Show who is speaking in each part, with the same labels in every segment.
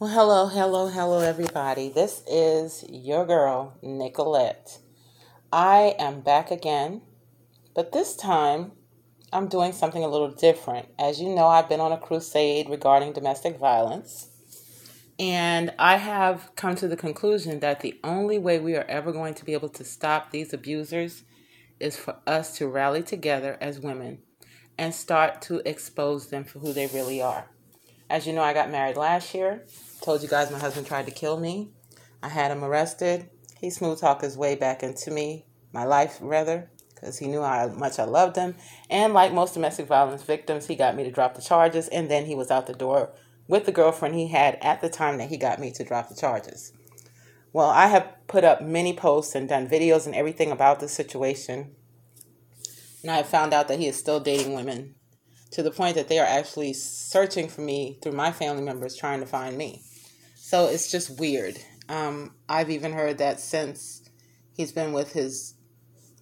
Speaker 1: Well, hello, hello, hello, everybody. This is your girl, Nicolette. I am back again, but this time I'm doing something a little different. As you know, I've been on a crusade regarding domestic violence, and I have come to the conclusion that the only way we are ever going to be able to stop these abusers is for us to rally together as women and start to expose them for who they really are. As you know, I got married last year. Told you guys my husband tried to kill me. I had him arrested. He smooth talked his way back into me, my life rather, because he knew how much I loved him. And like most domestic violence victims, he got me to drop the charges, and then he was out the door with the girlfriend he had at the time that he got me to drop the charges. Well, I have put up many posts and done videos and everything about this situation. And I have found out that he is still dating women to the point that they are actually searching for me through my family members trying to find me. So it's just weird. Um, I've even heard that since he's been with his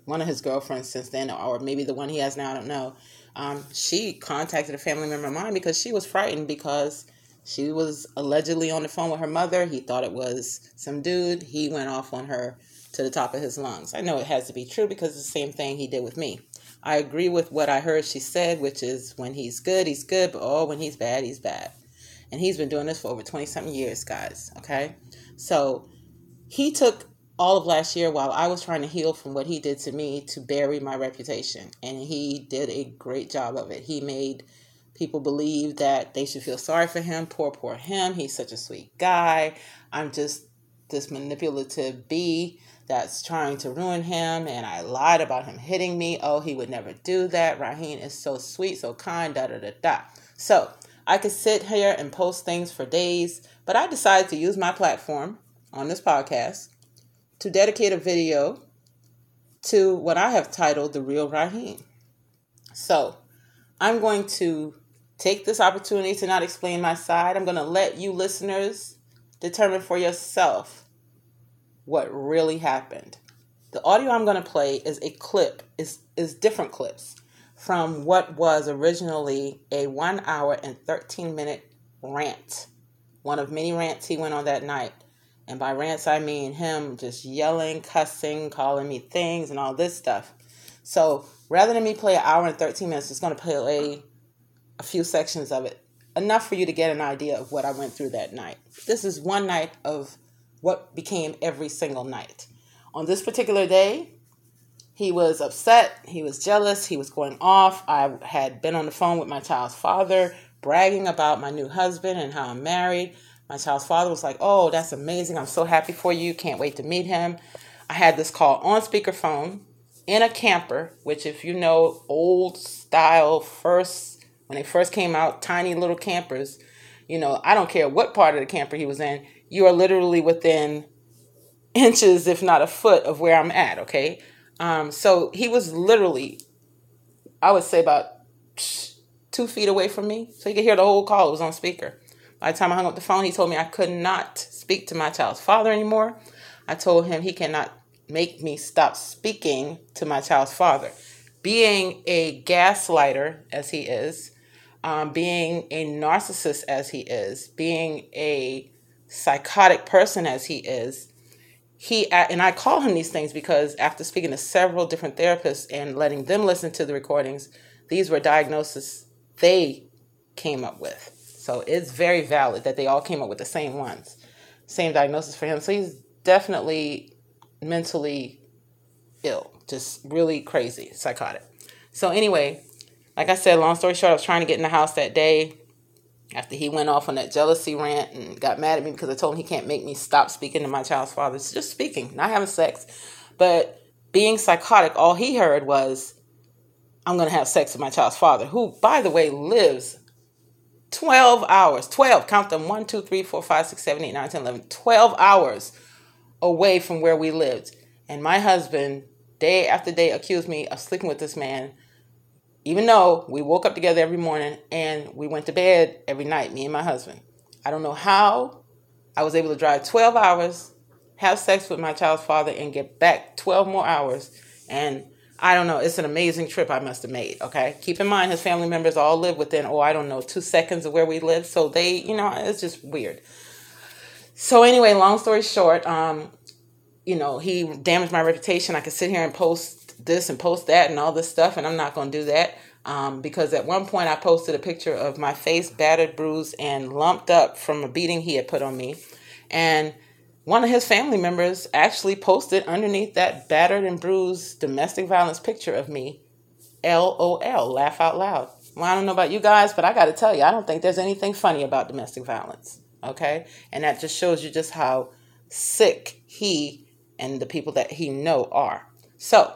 Speaker 1: one of his girlfriends since then, or maybe the one he has now, I don't know. Um, she contacted a family member of mine because she was frightened because she was allegedly on the phone with her mother. He thought it was some dude. He went off on her to the top of his lungs. I know it has to be true because it's the same thing he did with me. I agree with what I heard she said, which is when he's good, he's good, but oh, when he's bad, he's bad. And he's been doing this for over 20 something years, guys. Okay. So he took all of last year while I was trying to heal from what he did to me to bury my reputation. And he did a great job of it. He made people believe that they should feel sorry for him. Poor, poor him. He's such a sweet guy. I'm just this manipulative bee that's trying to ruin him and I lied about him hitting me. Oh, he would never do that. Raheem is so sweet, so kind, da da da da. So I could sit here and post things for days, but I decided to use my platform on this podcast to dedicate a video to what I have titled The Real Raheem. So I'm going to take this opportunity to not explain my side. I'm going to let you listeners determine for yourself what really happened. The audio I'm going to play is a clip, is, is different clips from what was originally a one hour and 13 minute rant. One of many rants he went on that night. And by rants, I mean him just yelling, cussing, calling me things, and all this stuff. So rather than me play an hour and 13 minutes, it's going to play a few sections of it. Enough for you to get an idea of what I went through that night. This is one night of what became every single night. On this particular day, he was upset, he was jealous, he was going off. I had been on the phone with my child's father, bragging about my new husband and how I'm married. My child's father was like, Oh, that's amazing. I'm so happy for you. Can't wait to meet him. I had this call on speakerphone in a camper, which, if you know old style, first, when they first came out, tiny little campers, you know, I don't care what part of the camper he was in, you are literally within inches, if not a foot, of where I'm at. Okay. Um, so he was literally, I would say, about two feet away from me. So he could hear the whole call. It was on speaker. By the time I hung up the phone, he told me I could not speak to my child's father anymore. I told him he cannot make me stop speaking to my child's father. Being a gaslighter, as he is, um, being a narcissist, as he is, being a psychotic person as he is, he and I call him these things because after speaking to several different therapists and letting them listen to the recordings, these were diagnoses they came up with. So it's very valid that they all came up with the same ones, same diagnosis for him. So he's definitely mentally ill, just really crazy, psychotic. So anyway, like I said, long story short, I was trying to get in the house that day after he went off on that jealousy rant and got mad at me because I told him he can't make me stop speaking to my child's father. It's just speaking, not having sex. But being psychotic, all he heard was, I'm going to have sex with my child's father, who, by the way, lives 12 hours, 12, count them 1, 2, 3, 4, 5, 6, 7, 8, 9, 10, 11, 12 hours away from where we lived. And my husband, day after day, accused me of sleeping with this man even though we woke up together every morning and we went to bed every night, me and my husband. I don't know how I was able to drive 12 hours, have sex with my child's father, and get back 12 more hours. And I don't know, it's an amazing trip I must have made, okay? Keep in mind, his family members all live within, oh, I don't know, two seconds of where we live. So they, you know, it's just weird. So anyway, long story short, um, you know, he damaged my reputation. I could sit here and post this and post that and all this stuff, and I'm not going to do that um, because at one point I posted a picture of my face battered, bruised, and lumped up from a beating he had put on me, and one of his family members actually posted underneath that battered and bruised domestic violence picture of me, LOL, laugh out loud. Well, I don't know about you guys, but I got to tell you, I don't think there's anything funny about domestic violence. Okay? And that just shows you just how sick he and the people that he know are. So,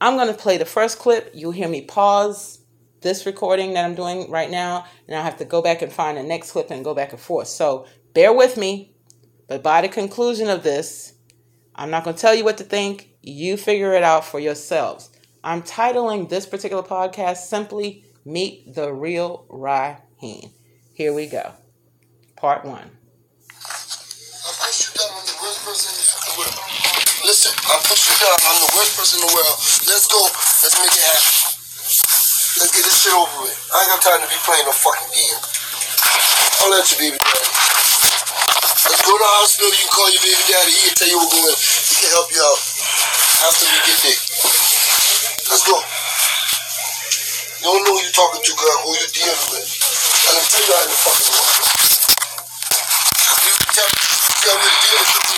Speaker 1: I'm going to play the first clip. You'll hear me pause this recording that I'm doing right now, and I'll have to go back and find the next clip and go back and forth. So, bear with me. But by the conclusion of this, I'm not going to tell you what to think. You figure it out for yourselves. I'm titling this particular podcast simply Meet the Real Raheem. Here we go. Part one.
Speaker 2: I'm the worst person in the world. Let's go. Let's make it happen. Let's get this shit over with. I ain't got time to be playing no fucking game. I'll let you, baby daddy. Let's go to the hospital. You can call your baby daddy. He'll tell you what's going. He can help you out after we get there. Let's go. You don't know who you're talking to, girl, who you're dealing with. And I'm telling you how the fucking work. You tell, tell me to deal with.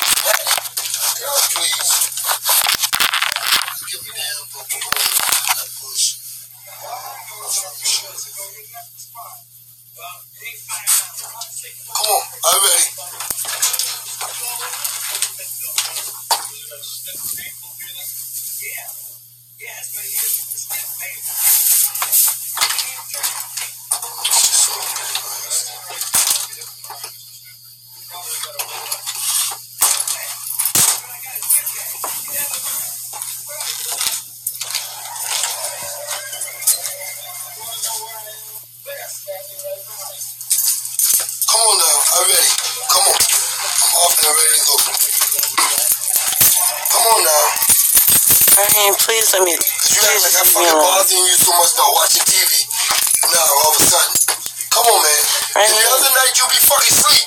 Speaker 2: Night you be fucking sleep.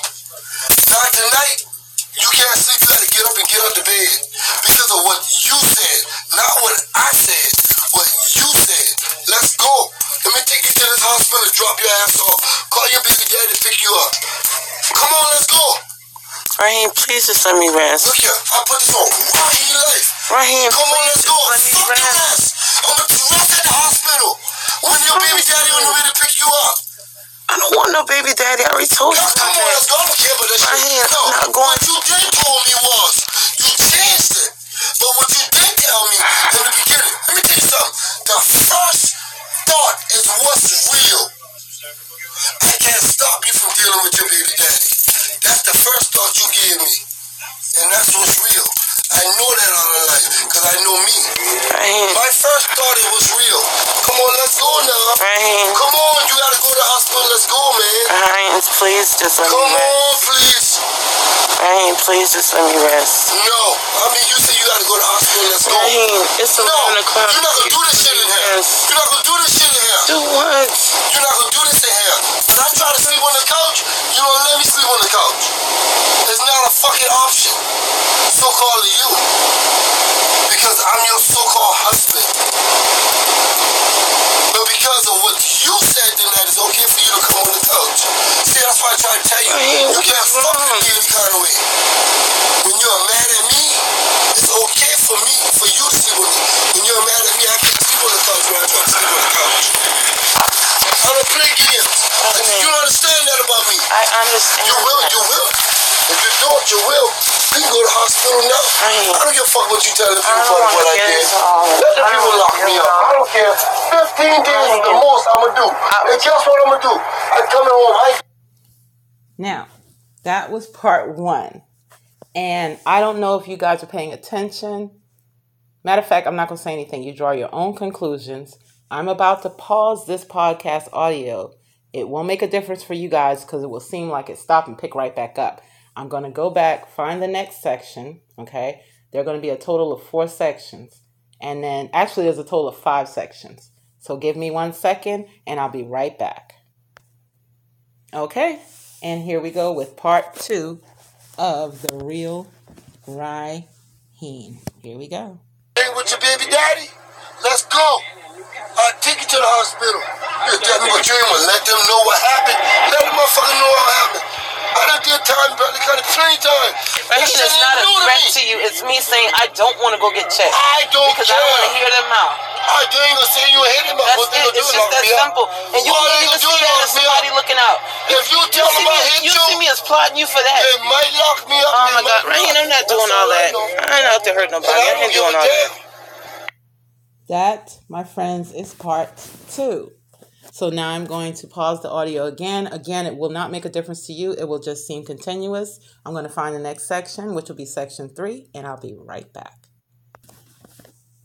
Speaker 2: Not tonight. You can't sleep. You gotta get up and get out the bed. Because of what you said. Not what I said. What you said. Let's go. Let me take you to this hospital and drop your ass off. Call your baby daddy to pick you up. Come on, let's go.
Speaker 3: Raheem, please just let me rest.
Speaker 2: Look here. I put this on Raheem Life.
Speaker 3: Raheem,
Speaker 2: Come on, let's go.
Speaker 3: let me
Speaker 2: Fuck your
Speaker 3: rest.
Speaker 2: ass. I'm gonna rest at the hospital. When your baby daddy on the way to pick you up.
Speaker 3: I don't want no baby daddy. I already told you
Speaker 2: Girl,
Speaker 3: about
Speaker 2: come on, let's
Speaker 3: that.
Speaker 2: go. I don't care about that
Speaker 3: My
Speaker 2: shit.
Speaker 3: hands
Speaker 2: no,
Speaker 3: not going-
Speaker 2: what you did told me was you changed it. But what you did tell me in the beginning, let me tell you something. The first thought is what's real. I can't stop you from dealing with your baby daddy. That's the first thought you gave me. And that's what's real. I know that all of life, because I know me. My first thought it was real.
Speaker 3: Please just let me
Speaker 2: Come on, please.
Speaker 3: Raheem, please just let me rest.
Speaker 2: No, I mean you say you gotta go to the hospital. Let's go.
Speaker 3: Raheem, it's
Speaker 2: No,
Speaker 3: 11 o'clock.
Speaker 2: you're not gonna do this shit in here. You're not gonna do this shit in here.
Speaker 3: Do what?
Speaker 2: You're not gonna do this in here. When I try to sleep on the couch, you don't let me sleep on the couch. It's not a fucking option. So called to you. Because I'm your Why to tell you. You can't fuck with me any kind of way. When you're mad at me, it's okay for me, for you to sleep on me. When you're mad at me, I can't sleep on the couch when I try to sleep on the couch. I don't play games.
Speaker 3: Okay.
Speaker 2: You don't understand that about me.
Speaker 3: I understand.
Speaker 2: You will,
Speaker 3: that.
Speaker 2: you will. If you don't, you will. We can go to the hospital now.
Speaker 3: Right.
Speaker 2: I don't give a fuck what you tell the
Speaker 3: I
Speaker 2: people about what I did.
Speaker 3: into all that.
Speaker 2: Let the people lock me up. I don't care. 15 days is the most I'm going to do. And guess what I'm going to do? I come home. I
Speaker 1: Now, that was part one. And I don't know if you guys are paying attention. Matter of fact, I'm not going to say anything. You draw your own conclusions. I'm about to pause this podcast audio. It won't make a difference for you guys because it will seem like it stopped and pick right back up. I'm going to go back, find the next section. Okay. There are going to be a total of four sections. And then actually, there's a total of five sections. So give me one second and I'll be right back. Okay. And here we go with part two of the real Raheem. Here we go.
Speaker 2: Hey, with your baby daddy? Let's go. I'll take you to the hospital. You tell me what you ain't gonna let them know what happened. Let them motherfucker know what happened. I done did time, brother. Got it plenty time. That
Speaker 3: Raheem,
Speaker 2: shit
Speaker 3: it's not a
Speaker 2: new to
Speaker 3: threat to you. It's me saying I don't want to go get checked.
Speaker 2: I don't
Speaker 3: Because
Speaker 2: care.
Speaker 3: I don't want to hear them out.
Speaker 2: I they ain't gonna say you hit him up.
Speaker 3: That's
Speaker 2: what they
Speaker 3: it. It's just that
Speaker 2: me up.
Speaker 3: simple. And you
Speaker 2: All
Speaker 3: can't even
Speaker 2: do
Speaker 3: see that
Speaker 2: lock
Speaker 3: as somebody
Speaker 2: up.
Speaker 3: looking out.
Speaker 2: If you
Speaker 3: You
Speaker 2: tell
Speaker 3: see,
Speaker 2: them I
Speaker 3: me,
Speaker 2: hit
Speaker 3: you
Speaker 2: you,
Speaker 3: see me as plotting you for that.
Speaker 2: they might lock me up.
Speaker 3: Oh my God,
Speaker 2: might
Speaker 3: Raheem. I'm not doing
Speaker 2: That's
Speaker 3: all that.
Speaker 2: I know.
Speaker 3: I ain't out there hurting
Speaker 2: And
Speaker 3: nobody.
Speaker 2: I
Speaker 3: I
Speaker 2: don't
Speaker 3: ain't doing all that.
Speaker 1: That, my friends, is part two. So now I'm going to pause the audio again. Again, it will not make a difference to you. It will just seem continuous. I'm going to find the next section, which will be section three, and I'll be right back.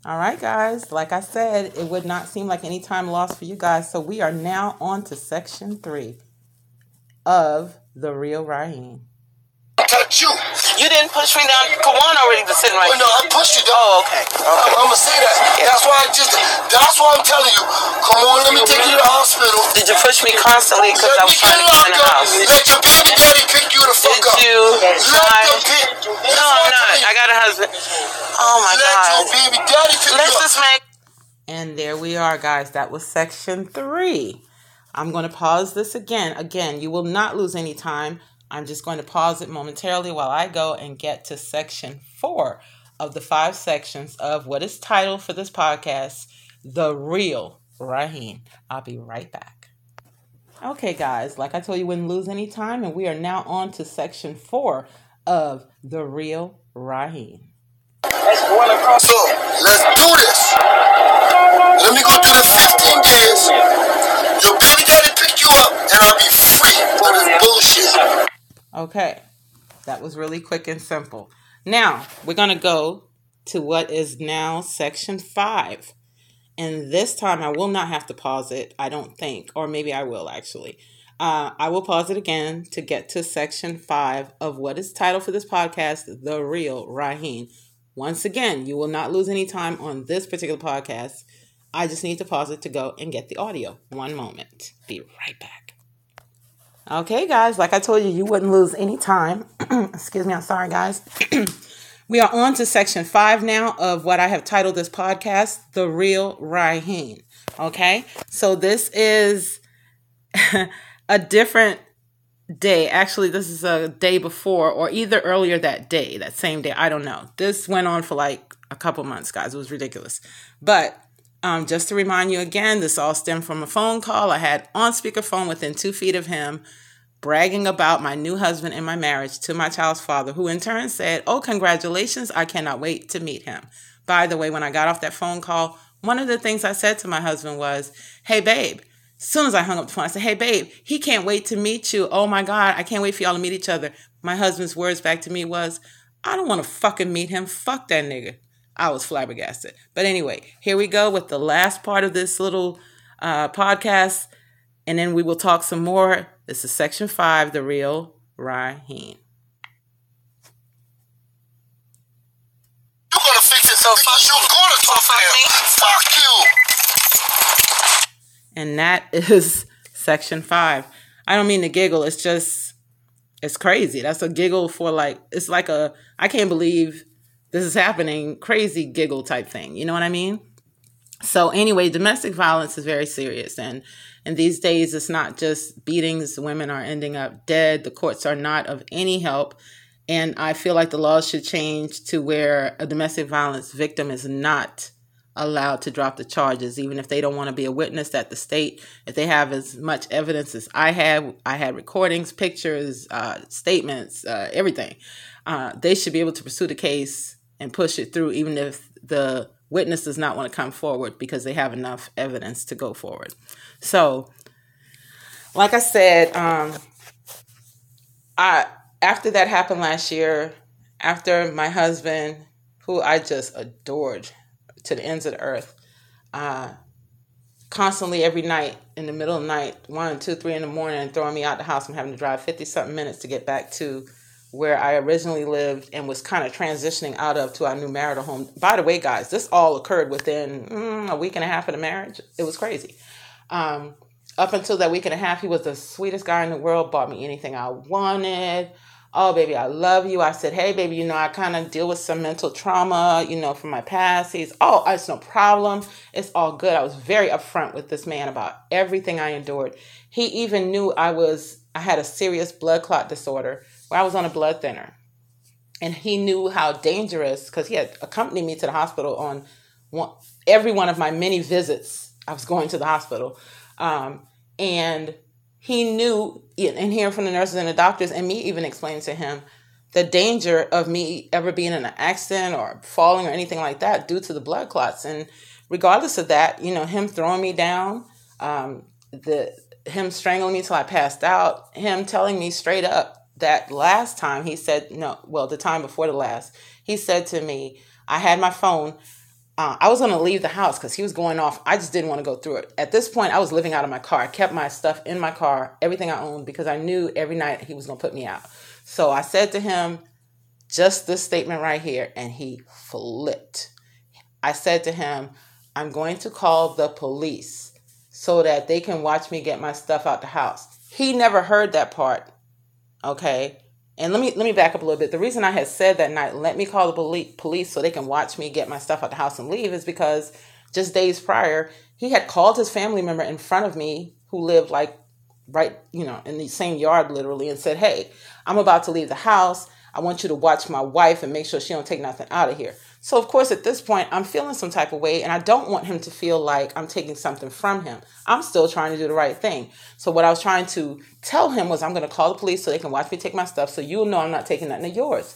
Speaker 1: All right, guys. Like I said, it would not seem like any time lost for you guys. So we are now on to section three of The Real Raheem.
Speaker 2: Touch you.
Speaker 3: You didn't push me down. Kawan already was sitting right
Speaker 2: Oh, no, I pushed you, dog.
Speaker 3: Oh, okay.
Speaker 2: I'm, I'm gonna say that. That's why I just. That's why I'm telling you. Come on, let me take you to the hospital.
Speaker 3: Did you push me constantly because I was trying to get in
Speaker 2: locked
Speaker 3: the
Speaker 2: up.
Speaker 3: house?
Speaker 2: Let your baby daddy pick you the fuck
Speaker 3: Did
Speaker 2: up.
Speaker 3: you
Speaker 2: Let
Speaker 3: try?
Speaker 2: them pick. That's
Speaker 3: No, I'm not. I got a husband. Oh my
Speaker 2: Let your baby daddy pick
Speaker 3: Let's
Speaker 2: you up.
Speaker 3: just make.
Speaker 1: And there we are, guys. That was section three. I'm going to pause this again. Again, you will not lose any time. I'm just going to pause it momentarily while I go and get to section four of the five sections of what is titled for this podcast, The Real Raheem. I'll be right back. Okay, guys, like I told you, we wouldn't lose any time, and we are now on to section four of The Real Raheem.
Speaker 2: So let's do this. Let me go do the 15 days. Your baby daddy pick you up, and I'll be free of this bullshit.
Speaker 1: Okay, that was really quick and simple. Now we're going to go to what is now section five. And this time I will not have to pause it, I don't think, or maybe I will actually. Uh, I will pause it again to get to section five of what is titled for this podcast, The Real Raheem. Once again, you will not lose any time on this particular podcast. I just need to pause it to go and get the audio. One moment. Be right back. Okay, guys, like I told you, you wouldn't lose any time. Excuse me, I'm sorry, guys. we are on to section five now of what I have titled this podcast, The Real Raheem. Okay, so this is a different day. Actually, this is a day before or either earlier that day, that same day. I don't know. This went on for like a couple months, guys. It was ridiculous. But um, just to remind you again, this all stemmed from a phone call I had on speakerphone within two feet of him, bragging about my new husband and my marriage to my child's father, who in turn said, Oh, congratulations. I cannot wait to meet him. By the way, when I got off that phone call, one of the things I said to my husband was, Hey, babe. As soon as I hung up the phone, I said, Hey, babe, he can't wait to meet you. Oh my God, I can't wait for y'all to meet each other. My husband's words back to me was, I don't want to fucking meet him. Fuck that nigga. I was flabbergasted. But anyway, here we go with the last part of this little uh, podcast, and then we will talk some more. This is section five, the real Raheem.
Speaker 2: You're gonna fix it
Speaker 3: So
Speaker 2: because
Speaker 3: fuck-
Speaker 2: you're gonna talk
Speaker 3: fuck
Speaker 2: to
Speaker 3: me?
Speaker 2: Fuck you.
Speaker 1: And that is section five. I don't mean to giggle. It's just, it's crazy. That's a giggle for like, it's like a, I can't believe this is happening, crazy giggle type thing. You know what I mean? So anyway, domestic violence is very serious, and and these days it's not just beatings. Women are ending up dead. The courts are not of any help, and I feel like the laws should change to where a domestic violence victim is not allowed to drop the charges, even if they don't want to be a witness at the state. If they have as much evidence as I had, I had recordings, pictures, uh, statements, uh, everything. Uh, they should be able to pursue the case and push it through, even if the witness does not want to come forward because they have enough evidence to go forward. So, like I said, um, I after that happened last year, after my husband, who I just adored to the ends of the earth, uh, constantly every night in the middle of the night, one, two, three in the morning, throwing me out the house. I'm having to drive 50 something minutes to get back to where I originally lived and was kind of transitioning out of to our new marital home. By the way, guys, this all occurred within mm, a week and a half of the marriage. It was crazy. Um, up until that week and a half, he was the sweetest guy in the world, bought me anything I wanted, Oh, baby, I love you. I said, Hey, baby, you know, I kind of deal with some mental trauma, you know, from my past. He's, Oh, it's no problem. It's all good. I was very upfront with this man about everything I endured. He even knew I was, I had a serious blood clot disorder where I was on a blood thinner. And he knew how dangerous, because he had accompanied me to the hospital on one, every one of my many visits. I was going to the hospital. Um, and he knew, and hearing from the nurses and the doctors, and me even explaining to him the danger of me ever being in an accident or falling or anything like that due to the blood clots. And regardless of that, you know, him throwing me down, um, the him strangling me till I passed out, him telling me straight up that last time he said no, well, the time before the last, he said to me, I had my phone uh, I was going to leave the house because he was going off. I just didn't want to go through it. At this point, I was living out of my car. I kept my stuff in my car, everything I owned, because I knew every night he was going to put me out. So I said to him, just this statement right here, and he flipped. I said to him, I'm going to call the police so that they can watch me get my stuff out the house. He never heard that part. Okay. And let me let me back up a little bit. The reason I had said that night, let me call the police so they can watch me get my stuff out the house and leave, is because just days prior, he had called his family member in front of me who lived like right, you know, in the same yard literally, and said, "Hey, I'm about to leave the house. I want you to watch my wife and make sure she don't take nothing out of here." So of course at this point I'm feeling some type of way and I don't want him to feel like I'm taking something from him. I'm still trying to do the right thing. So what I was trying to tell him was I'm going to call the police so they can watch me take my stuff so you'll know I'm not taking nothing of yours.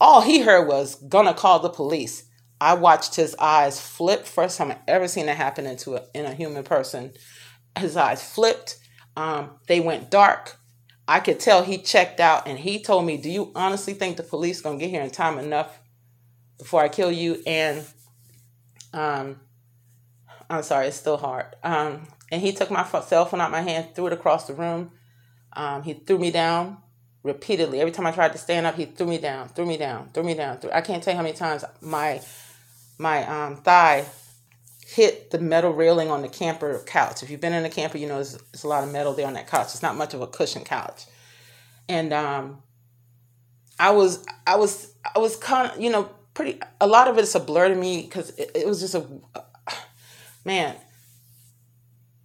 Speaker 1: All he heard was gonna call the police. I watched his eyes flip. First time I ever seen that happen into a, in a human person. His eyes flipped. Um, they went dark. I could tell he checked out, and he told me, "Do you honestly think the police gonna get here in time enough before I kill you. And um, I'm sorry, it's still hard. Um, and he took my cell phone out my hand, threw it across the room. Um, he threw me down repeatedly. Every time I tried to stand up, he threw me down, threw me down, threw me down. Threw, I can't tell you how many times my my um, thigh hit the metal railing on the camper couch. If you've been in a camper, you know there's, there's a lot of metal there on that couch. It's not much of a cushion couch. And um, I was I was I was kind of you know pretty a lot of it is a blur to me because it, it, was just a man.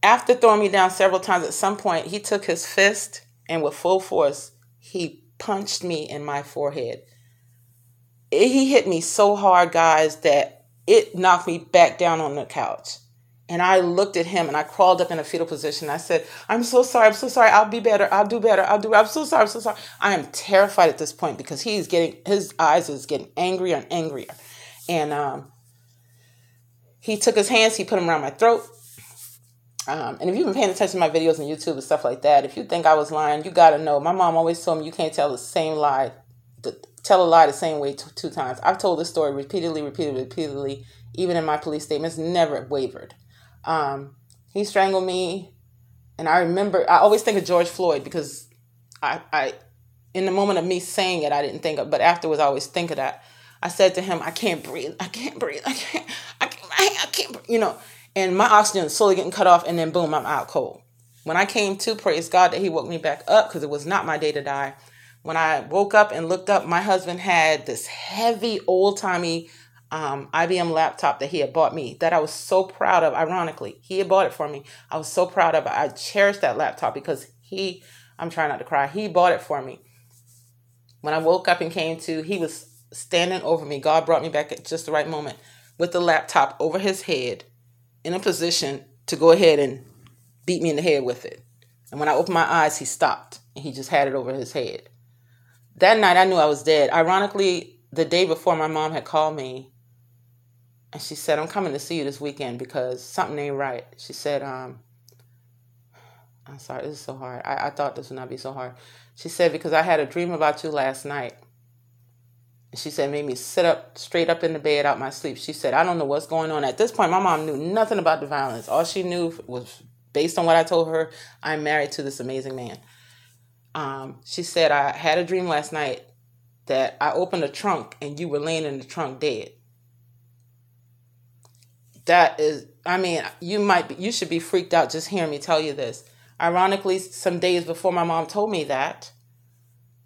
Speaker 1: After throwing me down several times at some point he took his fist and with full force he punched me in my forehead. It, he hit me so hard guys that it knocked me back down on the couch and I looked at him and I crawled up in a fetal position. I said, I'm so sorry. I'm so sorry. I'll be better. I'll do better. I'll do, I'm so sorry. I'm so sorry. I am terrified at this point because he's getting, his eyes is getting angrier and angrier. And, um, he took his hands, he put them around my throat. Um, and if you've been paying attention to my videos on YouTube and stuff like that, if you think I was lying, you got to know. My mom always told me you can't tell the same lie, the, tell a lie the same way two, two times. I've told this story repeatedly, repeatedly, repeatedly, even in my police statements, never wavered. Um, he strangled me, and I remember. I always think of George Floyd because I, I, in the moment of me saying it, I didn't think of, but afterwards, I always think of that. I said to him, "I can't breathe. I can't breathe. I can't. I can't. I can't. You know." And my oxygen is slowly getting cut off, and then boom, I'm out cold. When I came to, praise God that He woke me back up because it was not my day to die. When I woke up and looked up, my husband had this heavy, old timey um, IBM laptop that he had bought me that I was so proud of. Ironically, he had bought it for me. I was so proud of it. I cherished that laptop because he, I'm trying not to cry, he bought it for me. When I woke up and came to, he was standing over me. God brought me back at just the right moment with the laptop over his head in a position to go ahead and beat me in the head with it. And when I opened my eyes, he stopped and he just had it over his head. That night, I knew I was dead. Ironically, the day before my mom had called me and she said, I'm coming to see you this weekend because something ain't right. She said, um, I'm sorry, this is so hard. I, I thought this would not be so hard. She said, because I had a dream about you last night. She said, made me sit up straight up in the bed out my sleep. She said, I don't know what's going on. At this point, my mom knew nothing about the violence. All she knew was based on what I told her, I'm married to this amazing man. Um, she said, I had a dream last night that I opened a trunk and you were laying in the trunk dead that is i mean you might be you should be freaked out just hearing me tell you this ironically some days before my mom told me that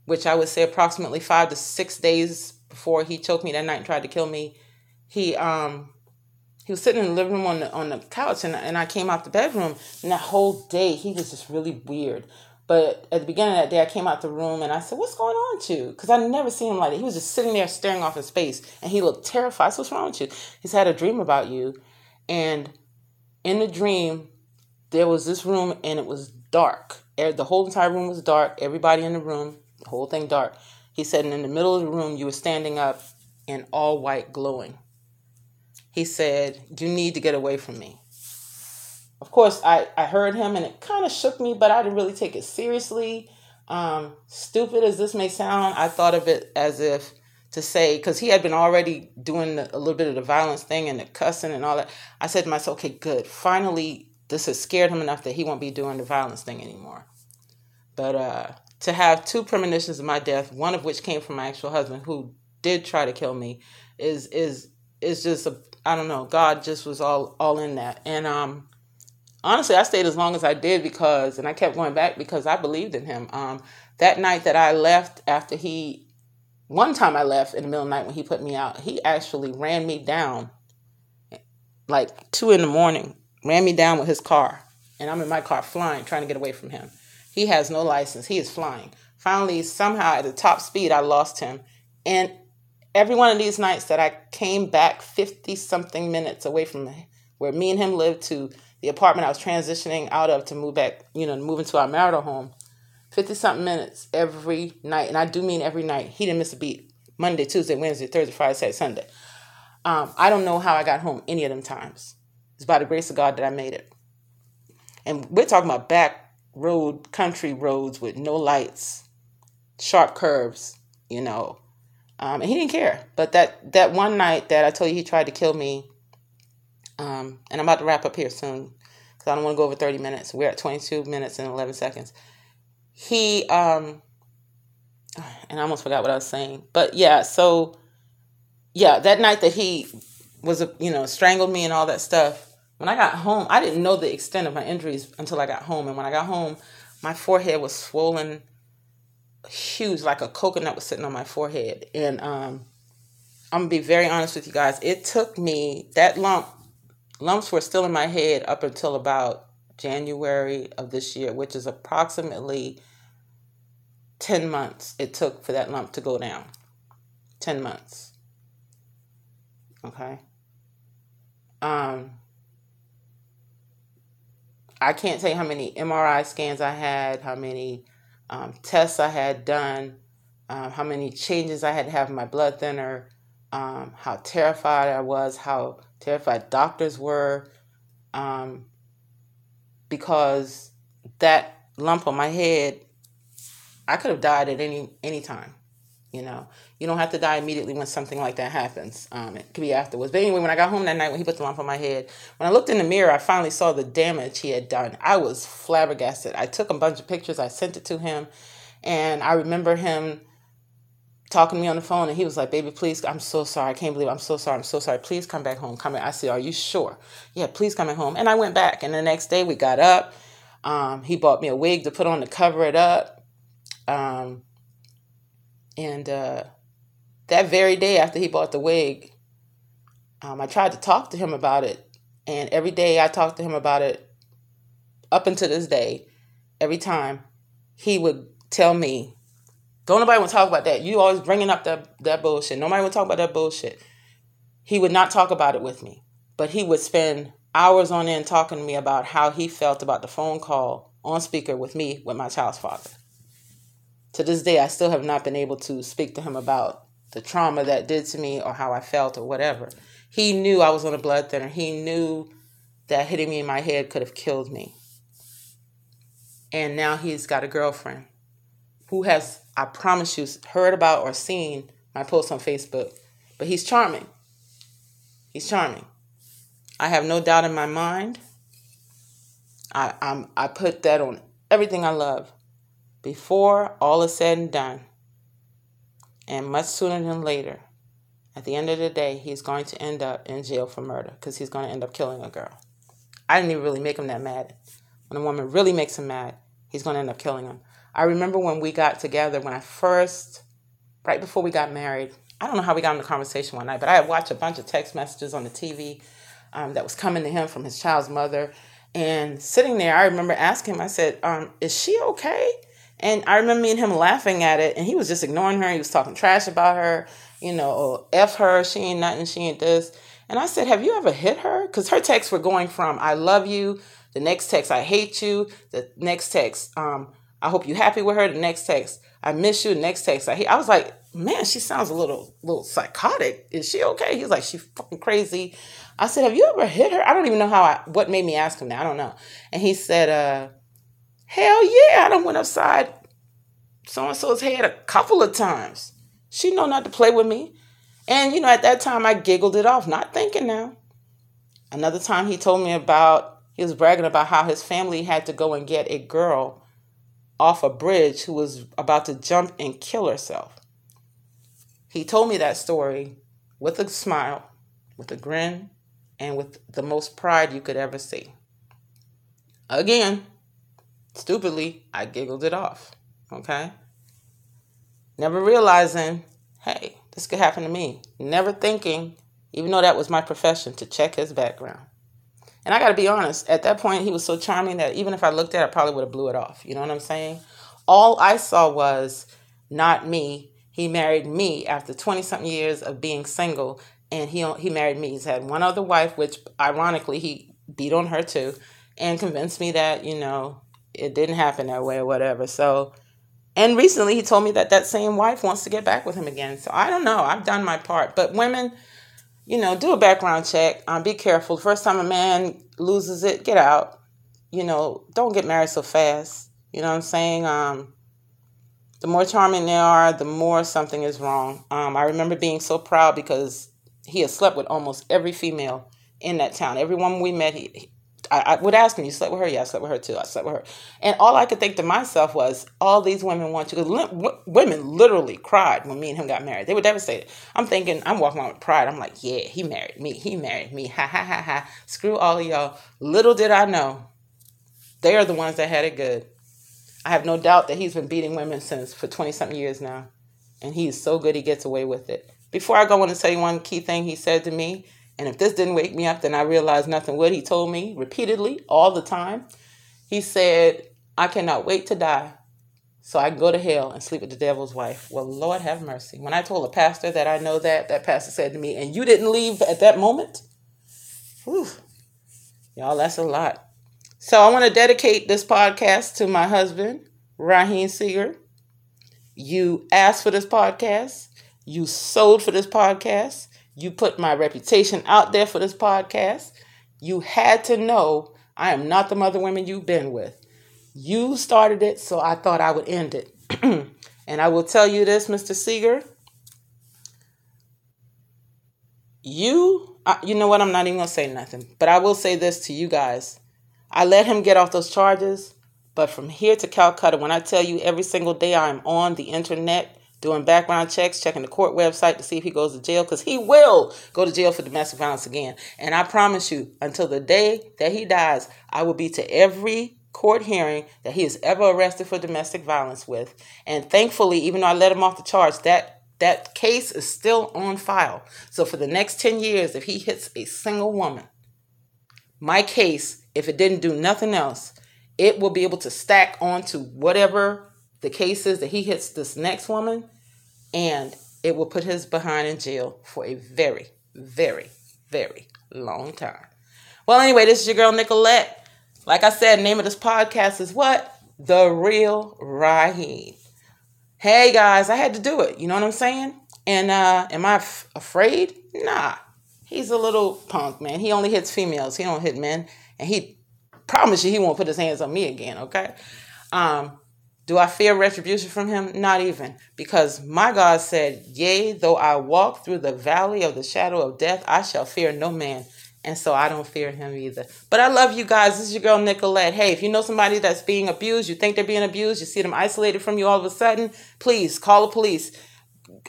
Speaker 1: which I would say approximately five to six days before he choked me that night and tried to kill me, he um he was sitting in the living room on the on the couch and, and I came out the bedroom and that whole day he was just really weird. But at the beginning of that day, I came out the room and I said, "What's going on you?" Because I never seen him like that. He was just sitting there staring off in space, and he looked terrified. So what's wrong with you? He's had a dream about you, and in the dream, there was this room, and it was dark. The whole entire room was dark. Everybody in the room, the whole thing dark. He said, and in the middle of the room, you were standing up in all white, glowing. He said, "You need to get away from me." of course I, I heard him and it kind of shook me but i didn't really take it seriously um, stupid as this may sound i thought of it as if to say because he had been already doing the, a little bit of the violence thing and the cussing and all that i said to myself okay good. Finally this has scared him enough that he won't be doing the violence thing anymore. But uh, to have two premonitions of my death one of which came from my actual husband who did try to kill me is is is just a i don't know god just was all all in that. And um honestly, I stayed as long as I did because, and I kept going back because I believed in him. Um, that night that I left after he, one time I left in the middle of the night when he put me out, he actually ran me down like two in the morning, ran me down with his car. And I'm in my car flying, trying to get away from him. He has no license. He is flying. Finally, somehow at the top speed, I lost him. And every one of these nights that I came back 50 something minutes away from where me and him lived to the apartment I was transitioning out of to move back, you know, move into our marital home. 50 something minutes every night. And I do mean every night. He didn't miss a beat. Monday, Tuesday, Wednesday, Thursday, Friday, Saturday, Sunday. Um, I don't know how I got home any of them times. It's by the grace of God that I made it. And we're talking about back road, country roads with no lights, sharp curves, you know. Um, and he didn't care. But that, that one night that I told you he tried to kill me, um, and I'm about to wrap up here soon because I don't want to go over 30 minutes. We're at 22 minutes and 11 seconds. He, um, and I almost forgot what I was saying, but yeah, so yeah, that night that he was, you know, strangled me and all that stuff. When I got home, I didn't know the extent of my injuries until I got home. And when I got home, my forehead was swollen, huge, like a coconut was sitting on my forehead. And um, I'm gonna be very honest with you guys. It took me that lump lumps were still in my head up until about January of this year, which is approximately 10 months it took for that lump to go down. 10 months. Okay. Um I can't you how many MRI scans I had, how many um, tests I had done, um, how many changes I had to have in my blood thinner, um, how terrified I was, how terrified doctors were, um, because that lump on my head, I could have died at any any time. You know, you don't have to die immediately when something like that happens. Um, it could be afterwards. But anyway, when I got home that night when he put the lump on my head, when I looked in the mirror, I finally saw the damage he had done. I was flabbergasted. I took a bunch of pictures. I sent it to him, and I remember him talking to me on the phone and he was like, baby, please, I'm so sorry. I can't believe it. I'm so sorry. I'm so sorry. Please come back home. Come back. I said, are you sure? Yeah, please come home. And I went back. And the next day we got up. Um, he bought me a wig to put on to cover it up. Um, and uh, that very day after he bought the wig, um, I tried to talk to him about it. And every day I talked to him about it up until this day, every time he would tell me, don't nobody want to talk about that. You always bringing up that, that bullshit. Nobody want to talk about that bullshit. He would not talk about it with me, but he would spend hours on end talking to me about how he felt about the phone call on speaker with me with my child's father. To this day, I still have not been able to speak to him about the trauma that did to me or how I felt or whatever. He knew I was on a blood thinner. He knew that hitting me in my head could have killed me. And now he's got a girlfriend who has, I promise you, heard about or seen my post on Facebook. But he's charming. He's charming. I have no doubt in my mind. I, I'm, I put that on everything I love. Before all is said and done, and much sooner than later, at the end of the day, he's going to end up in jail for murder because he's going to end up killing a girl. I didn't even really make him that mad. When a woman really makes him mad, he's going to end up killing him. I remember when we got together, when I first, right before we got married, I don't know how we got in the conversation one night, but I had watched a bunch of text messages on the TV um, that was coming to him from his child's mother. And sitting there, I remember asking him, I said, um, Is she okay? And I remember me and him laughing at it, and he was just ignoring her. He was talking trash about her, you know, F her, she ain't nothing, she ain't this. And I said, Have you ever hit her? Because her texts were going from, I love you, the next text, I hate you, the next text, um, I hope you happy with her. The next text, I miss you. The next text, I hate. I was like, man, she sounds a little, little psychotic. Is she okay? He's like, she's fucking crazy. I said, have you ever hit her? I don't even know how I, what made me ask him that. I don't know. And he said, uh, hell yeah, I done went upside so and so's head a couple of times. She know not to play with me. And you know, at that time I giggled it off, not thinking now. Another time he told me about he was bragging about how his family had to go and get a girl off a bridge who was about to jump and kill herself. He told me that story with a smile, with a grin, and with the most pride you could ever see. Again, stupidly, I giggled it off. Okay? Never realizing, hey, this could happen to me. Never thinking, even though that was my profession, to check his background. And I got to be honest, at that point, he was so charming that even if I looked at it, I probably would have blew it off. You know what I'm saying? All I saw was not me. He married me after 20 something years of being single, and he he married me. He's had one other wife, which ironically he beat on her too, and convinced me that you know it didn't happen that way or whatever. So, and recently he told me that that same wife wants to get back with him again. So I don't know. I've done my part, but women you know, do a background check. Um, be careful. First time a man loses it, get out. You know, don't get married so fast. You know what I'm saying? Um, the more charming they are, the more something is wrong. Um, I remember being so proud because he had slept with almost every female in that town. Every woman we met, he, I, I, would ask him, "You slept with her? Yeah, I slept with her too. I slept with her." And all I could think to myself was, "All these women want you." Women literally cried when me and him got married. They were devastated. I'm thinking, I'm walking around with pride. I'm like, "Yeah, he married me. He married me. Ha ha ha ha. Screw all of y'all." Little did I know, they are the ones that had it good. I have no doubt that he's been beating women since for twenty something years now, and he's so good he gets away with it. Before I go, want to tell you one key thing he said to me and if this didn't wake me up, then I realized nothing would. He told me repeatedly, all the time. He said, I cannot wait to die so I can go to hell and sleep with the devil's wife. Well, Lord have mercy. When I told a pastor that I know that, that pastor said to me, and you didn't leave at that moment? Whew. Y'all, that's a lot. So I want to dedicate this podcast to my husband, Raheem Seeger. You asked for this podcast. You sold for this podcast. You put my reputation out there for this podcast. You had to know I am not the mother women you've been with. You started it, so I thought I would end it. and I will tell you this, Mr. Seeger. You, you know what? I'm not even going to say nothing. But I will say this to you guys. I let him get off those charges. But from here to Calcutta, when I tell you every single day I'm on the internet doing background checks, checking the court website to see if he goes to jail, because he will go to jail for domestic violence again. And I promise you, until the day that he dies, I will be to every court hearing that he is ever arrested for domestic violence with. And thankfully, even though I let him off the charge, that that case is still on file. So for the next 10 years, if he hits a single woman, my case, if it didn't do nothing else, it will be able to stack onto whatever the cases that he hits this next woman, and it will put his behind in jail for a very, very, very long time. Well, anyway, this is your girl Nicolette. Like I said, name of this podcast is what? The Real Raheem. Hey guys, I had to do it. You know what I'm saying? And uh, am I f- afraid? Nah. He's a little punk, man. He only hits females. He don't hit men. And he promise you he won't put his hands on me again, okay? Um, do I fear retribution from him? Not even. Because my God said, Yea, though I walk through the valley of the shadow of death, I shall fear no man. And so I don't fear him either. But I love you guys. This is your girl Nicolette. Hey, if you know somebody that's being abused, you think they're being abused, you see them isolated from you all of a sudden, please call the police.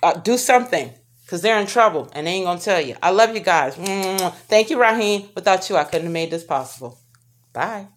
Speaker 1: Uh, do something because they're in trouble and they ain't going to tell you. I love you guys. Thank you, Raheem. Without you, I couldn't have made this possible. Bye.